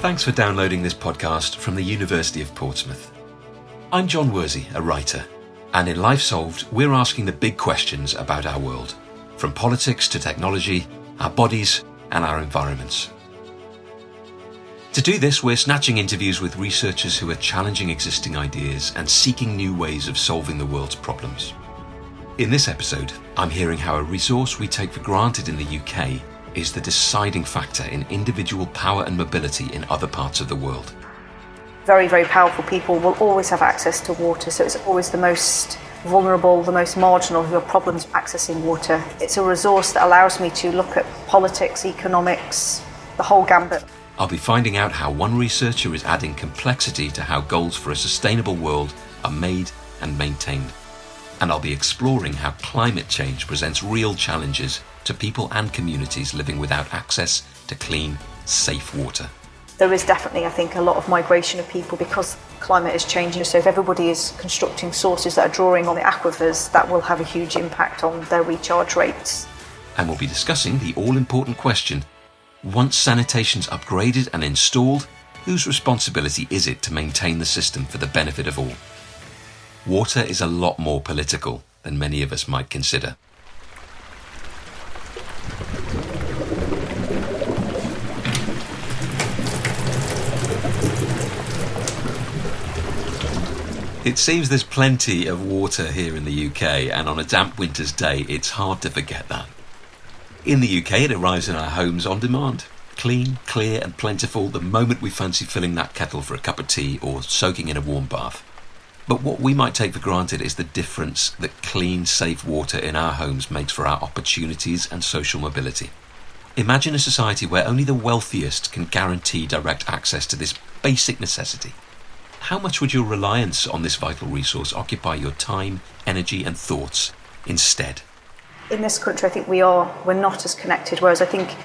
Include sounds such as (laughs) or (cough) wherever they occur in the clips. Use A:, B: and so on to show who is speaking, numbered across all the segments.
A: Thanks for downloading this podcast from the University of Portsmouth. I'm John Worsey, a writer, and in Life Solved, we're asking the big questions about our world, from politics to technology, our bodies, and our environments. To do this, we're snatching interviews with researchers who are challenging existing ideas and seeking new ways of solving the world's problems. In this episode, I'm hearing how a resource we take for granted in the UK is the deciding factor in individual power and mobility in other parts of the world.
B: Very, very powerful people will always have access to water, so it's always the most vulnerable, the most marginal who have problems accessing water. It's a resource that allows me to look at politics, economics, the whole gambit.
A: I'll be finding out how one researcher is adding complexity to how goals for a sustainable world are made and maintained. And I'll be exploring how climate change presents real challenges to people and communities living without access to clean, safe water.
B: There is definitely, I think, a lot of migration of people because climate is changing. So if everybody is constructing sources that are drawing on the aquifers, that will have a huge impact on their recharge rates.
A: And we'll be discussing the all important question once sanitation's upgraded and installed, whose responsibility is it to maintain the system for the benefit of all? Water is a lot more political than many of us might consider. It seems there's plenty of water here in the UK, and on a damp winter's day, it's hard to forget that. In the UK, it arrives in our homes on demand. Clean, clear, and plentiful the moment we fancy filling that kettle for a cup of tea or soaking in a warm bath. But what we might take for granted is the difference that clean, safe water in our homes makes for our opportunities and social mobility. Imagine a society where only the wealthiest can guarantee direct access to this basic necessity. How much would your reliance on this vital resource occupy your time, energy, and thoughts instead?
B: In this country, I think we are we're not as connected. Whereas I think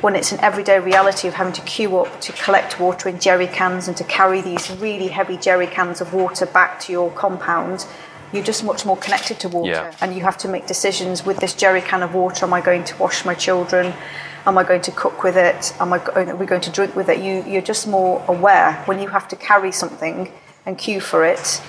B: when it's an everyday reality of having to queue up to collect water in jerry cans and to carry these really heavy jerry cans of water back to your compound, you're just much more connected to water.
C: Yeah.
B: And you have to make decisions with this jerry can of water. Am I going to wash my children? Am I going to cook with it? Am I are we going to drink with it? You, you're just more aware when you have to carry something and queue for it.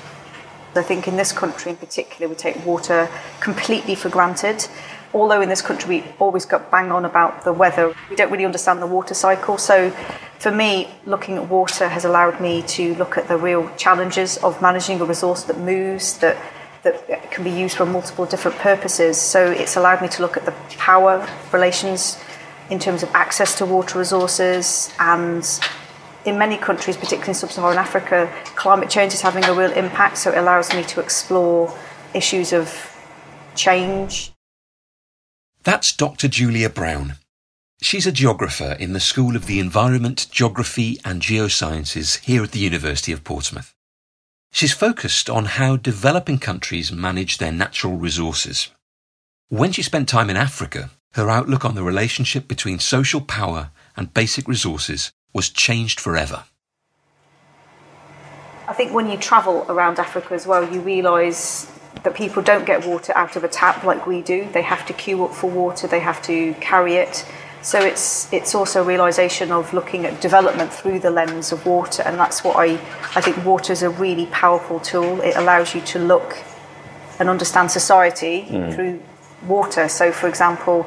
B: I think in this country in particular, we take water completely for granted. Although in this country we always got bang on about the weather, we don't really understand the water cycle. So for me, looking at water has allowed me to look at the real challenges of managing a resource that moves, that that can be used for multiple different purposes. So it's allowed me to look at the power relations in terms of access to water resources and in many countries, particularly in sub-Saharan Africa, climate change is having a real impact, so it allows me to explore issues of change.
A: That's Dr. Julia Brown. She's a geographer in the School of the Environment, Geography and Geosciences here at the University of Portsmouth. She's focused on how developing countries manage their natural resources. When she spent time in Africa, her outlook on the relationship between social power and basic resources was changed forever.
B: I think when you travel around Africa as well, you realise that people don't get water out of a tap like we do. They have to queue up for water, they have to carry it. So it's it's also a realization of looking at development through the lens of water, and that's what I I think water is a really powerful tool. It allows you to look and understand society hmm. through water. So, for example,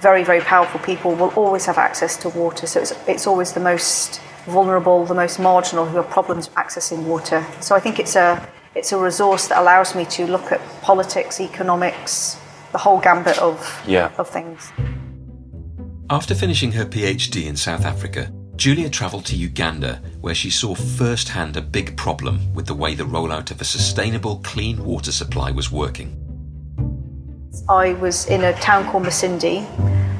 B: very very powerful people will always have access to water. So it's it's always the most vulnerable, the most marginal who have problems accessing water. So I think it's a it's a resource that allows me to look at politics, economics, the whole gambit of
C: Yeah.
B: of things.
A: After finishing her PhD in South Africa, Julia travelled to Uganda, where she saw firsthand a big problem with the way the rollout of a sustainable, clean water supply was working.
B: I was in a town called Masindi,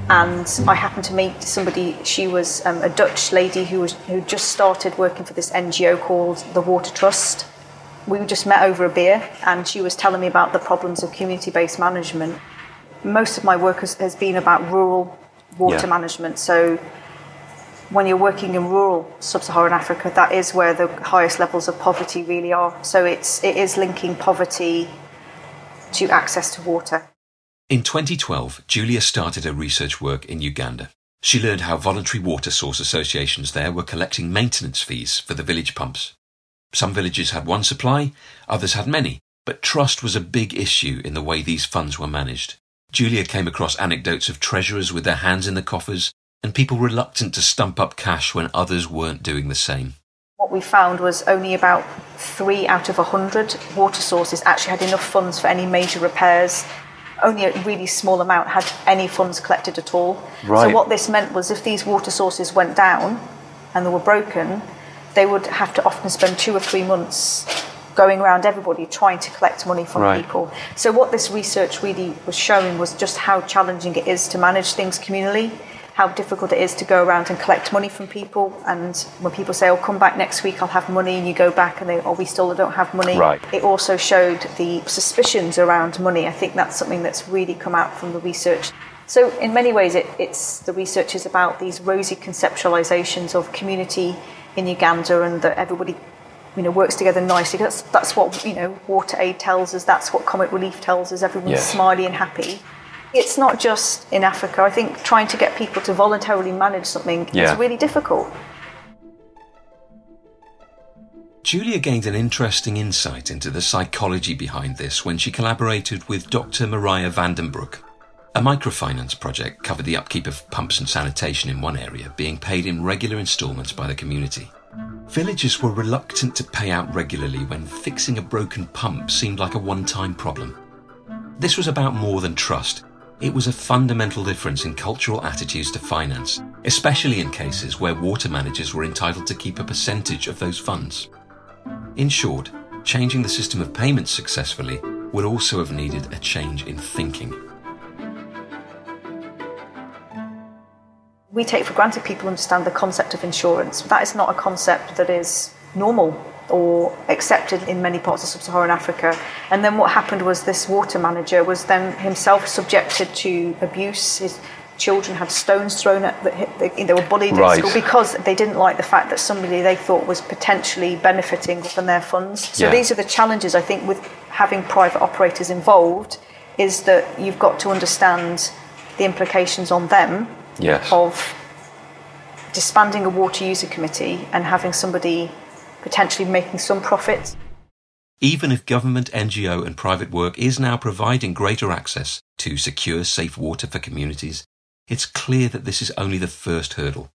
B: and I happened to meet somebody. She was um, a Dutch lady who was who just started working for this NGO called the Water Trust. We just met over a beer, and she was telling me about the problems of community-based management. Most of my work has, has been about rural water
C: Yeah.
B: management. So when you're working in rural sub-Saharan Africa, that is where the highest levels of poverty really are. So it's it is linking poverty to access to water.
A: In 2012, Julia started her research work in Uganda. She learned how voluntary water source associations there were collecting maintenance fees for the village pumps. Some villages had one supply, others had many, but trust was a big issue in the way these funds were managed. Julia came across anecdotes of treasurers with their hands in the coffers and people reluctant to stump up cash when others weren't doing the same.
B: What we found was only about three out of a hundred water sources actually had enough funds for any major repairs. Only a really small amount had any funds collected at all.
C: Right.
B: So what this meant was if these water sources went down and they were broken, they would have to often spend two or three months going around everybody trying to collect money from
C: Right.
B: people. So what this research really was showing was just how challenging it is to manage things communally, how difficult it is to go around and collect money from people. And when people say, "Oh, come back next week, I'll have money," and you go back and they, "Oh, we still don't have money."
C: Right.
B: It also showed the suspicions around money. I think that's something that's really come out from the research. So in many ways, it, it's the research is about these rosy conceptualizations of community in Uganda and that everybody you know works together nicely. That's that's what you know water aid tells us. That's what comic relief tells us. Everyone's
C: Yes.
B: smiley and happy. It's not just in Africa. I think trying to get people to voluntarily manage something
C: Yeah.
B: is really difficult.
A: Julia gained an interesting insight into the psychology behind this when she collaborated with Dr. Mariah Vandenbroek. A microfinance project covered the upkeep of pumps and sanitation in one area, being paid in regular instalments by the community. Villagers were reluctant to pay out regularly when fixing a broken pump seemed like a one time problem. This was about more than trust. It was a fundamental difference in cultural attitudes to finance, especially in cases where water managers were entitled to keep a percentage of those funds. In short, changing the system of payments successfully would also have needed a change in thinking.
B: We take for granted people understand the concept of insurance. That is not a concept that is normal or accepted in many parts of sub-Saharan Africa. And then what happened was this water manager was then himself subjected to abuse. His children had stones thrown at the, they, they were bullied
C: Right.
B: at school because they didn't like the fact that somebody they thought was potentially benefiting from their funds. So
C: Yeah.
B: these are the challenges I think with having private operators involved is that you've got to understand the implications on them
C: Yes.
B: of disbanding a water user committee and having somebody potentially making some profit.
A: Even if government, NGO, and private work is now providing greater access to secure, safe water for communities, it's clear that this is only the first hurdle.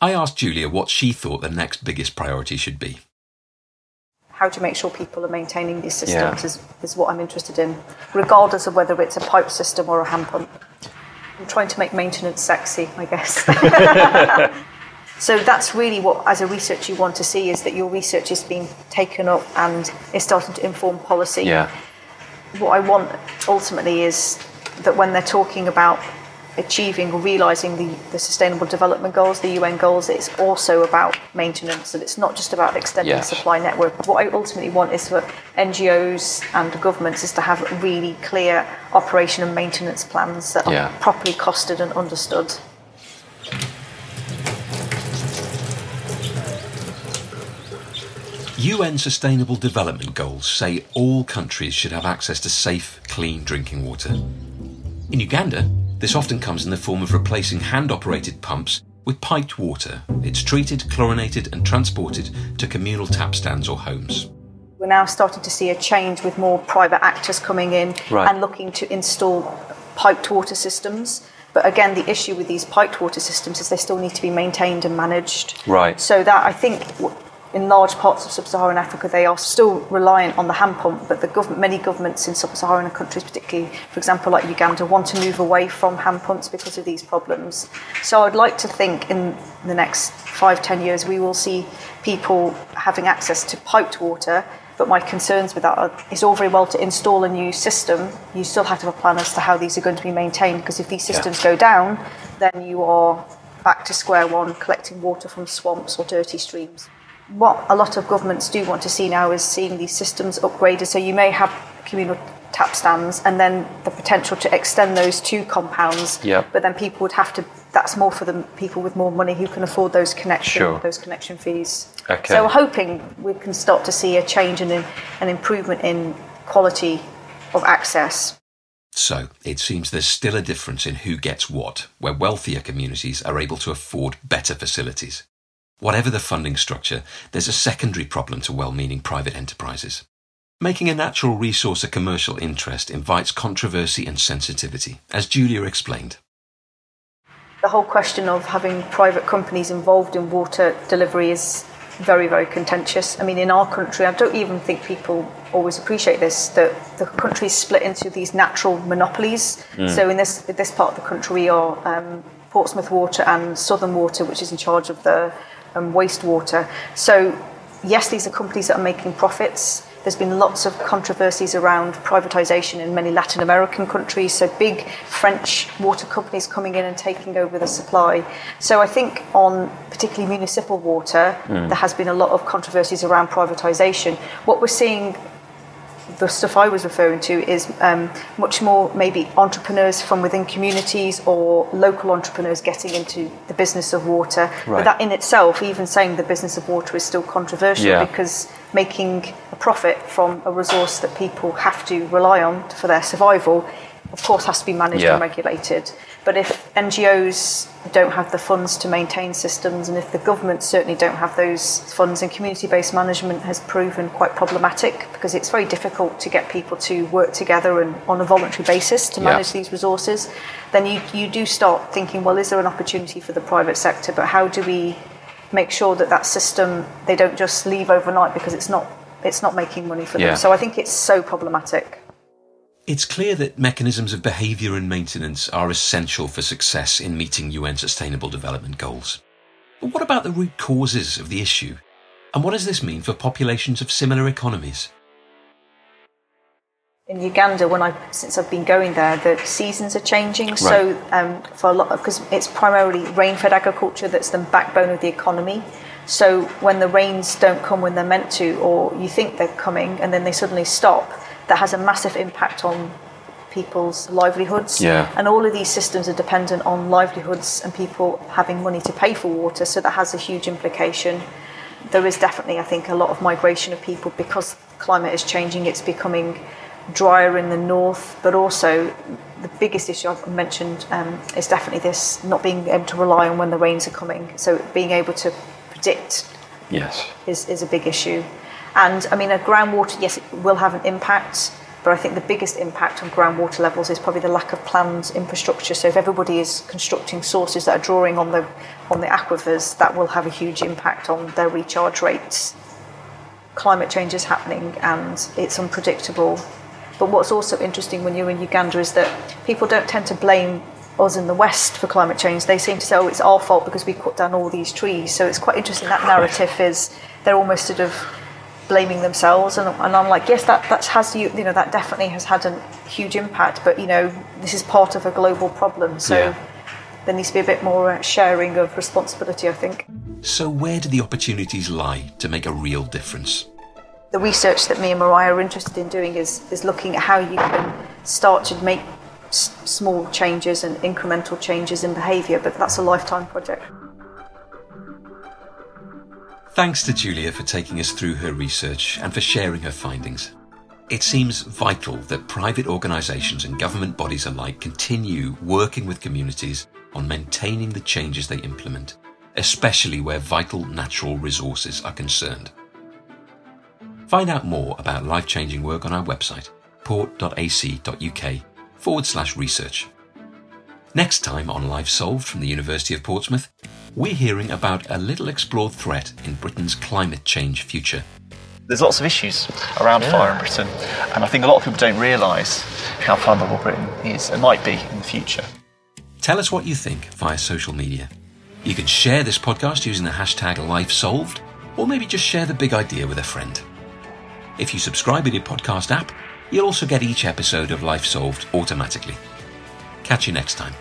A: I asked Julia what she thought the next biggest priority should be.
B: How to make sure people are maintaining these
C: Yeah.
B: systems is, is what I'm interested in, regardless of whether it's a pipe system or a hand pump. I'm trying to make maintenance sexy, I guess. (laughs) (laughs) so that's really what, as a researcher, you want to see is that your research is being taken up and is starting to inform policy.
C: Yeah.
B: what I want ultimately is that when they're talking about achieving or realizing the, the sustainable development goals, the UN goals, it's also about maintenance and it's not just about extending
C: Yes.
B: the supply network. What I ultimately want is for NGOs and governments is to have really clear operation and maintenance plans that
C: Yeah.
B: are properly costed and understood.
A: UN Sustainable Development Goals say all countries should have access to safe, clean drinking water. In Uganda, this often comes in the form of replacing hand operated pumps with piped water. It's treated, chlorinated, and transported to communal tap stands or homes.
B: We're now starting to see a change with more private actors coming in
C: Right.
B: and looking to install piped water systems. But again, the issue with these piped water systems is they still need to be maintained and managed.
C: Right.
B: So that I think w- in large parts of sub-Saharan Africa they are still reliant on the hand pump, but the government, many governments in sub-Saharan countries, particularly for example like Uganda, want to move away from hand pumps because of these problems. So I'd like to think in the next five, ten years we will see people having access to piped water. But my concerns with that are it's all very well to install a new system. You still have to have a plan as to how these are going to be maintained because if these systems go down, then you are back to square one, collecting water from swamps or dirty streams. What a lot of governments do want to see now is seeing these systems upgraded. So you may have communal tap stands and then the potential to extend those to compounds.
C: Yep.
B: But then people would have to. That's more for the people with more money who can afford those connection
C: Sure.
B: those connection fees.
C: Okay.
B: So we're hoping we can start to see a change and an improvement in quality of access.
A: So, it seems there's still a difference in who gets what, where wealthier communities are able to afford better facilities. Whatever the funding structure, there's a secondary problem to well meaning private enterprises. Making a natural resource a commercial interest invites controversy and sensitivity, as Julia explained.
B: The whole question of having private companies involved in water delivery is very, very contentious. I mean, in our country, I don't even think people always appreciate this, that the country is split into these natural monopolies. Mm. So in this, this part of the country, we are um, Portsmouth Water and Southern Water, which is in charge of the um, wastewater. So yes, these are companies that are making profits. There's been lots of controversies around privatisation in many Latin American countries, so big French water companies coming in and taking over the supply. So I think on particularly municipal water, mm. there has been a lot of controversies around privatisation. What we're seeing the stuff I was referring to is um, much more maybe entrepreneurs from within communities or local entrepreneurs getting into the business of water. Right. But that in itself, even saying the business of water is still controversial yeah. because making a profit from a resource that people have to rely on for their survival, of course, has to be managed yeah. and regulated. But if NGOs don't have the funds to maintain systems, and if the government certainly don't have those funds, and community based management has proven quite problematic because it's very difficult to get people to work together and on a voluntary basis to manage yeah. these resources, then you, you do start thinking, well, is there an opportunity for the private sector? But how do we make sure that that system they don't just leave overnight because it's not it's not making money for them? So I think it's so problematic.
A: It's clear that mechanisms of behaviour and maintenance are essential for success in meeting UN Sustainable Development Goals. But what about the root causes of the issue? And what does this mean for populations of similar economies?
B: In Uganda, when I since I've been going there, the seasons are changing. Right. So um, for a lot, because it's primarily rain-fed agriculture that's the backbone of the economy. So when the rains don't come when they're meant to, or you think they're coming and then they suddenly stop, that has a massive impact on people's livelihoods.
A: Yeah.
B: And all of these systems are dependent on livelihoods and people having money to pay for water, so that has a huge implication. There is definitely, I think, a lot of migration of people because climate is changing, it's becoming drier in the north, but also the biggest issue I've mentioned um, is definitely this not being able to rely on when the rains are coming. So being able to predict
A: yes.
B: is, is a big issue. And I mean, a groundwater, yes, it will have an impact, but I think the biggest impact on groundwater levels is probably the lack of planned infrastructure. So if everybody is constructing sources that are drawing on the on the aquifers, that will have a huge impact on their recharge rates. Climate change is happening and it's unpredictable. But what's also interesting when you're in Uganda is that people don't tend to blame us in the West for climate change. They seem to say, oh, it's our fault because we cut down all these trees. So it's quite interesting. That narrative is they're almost sort of blaming themselves and, and I'm like yes that that has you you know that definitely has had a huge impact but you know this is part of a global problem so yeah. there needs to be a bit more uh, sharing of responsibility I think.
A: So where do the opportunities lie to make a real difference?
B: The research that me and Mariah are interested in doing is is looking at how you can start to make s- small changes and incremental changes in behavior but that's a lifetime project
A: Thanks to Julia for taking us through her research and for sharing her findings. It seems vital that private organisations and government bodies alike continue working with communities on maintaining the changes they implement, especially where vital natural resources are concerned. Find out more about life changing work on our website, port.ac.uk forward slash research. Next time on Life Solved from the University of Portsmouth, we're hearing about a little explored threat in Britain's climate change future.
C: There's lots of issues around yeah. fire in Britain, and I think a lot of people don't realise how vulnerable Britain is and might be in the future.
A: Tell us what you think via social media. You can share this podcast using the hashtag LifeSolved, or maybe just share the big idea with a friend. If you subscribe in your podcast app, you'll also get each episode of Life Solved automatically. Catch you next time.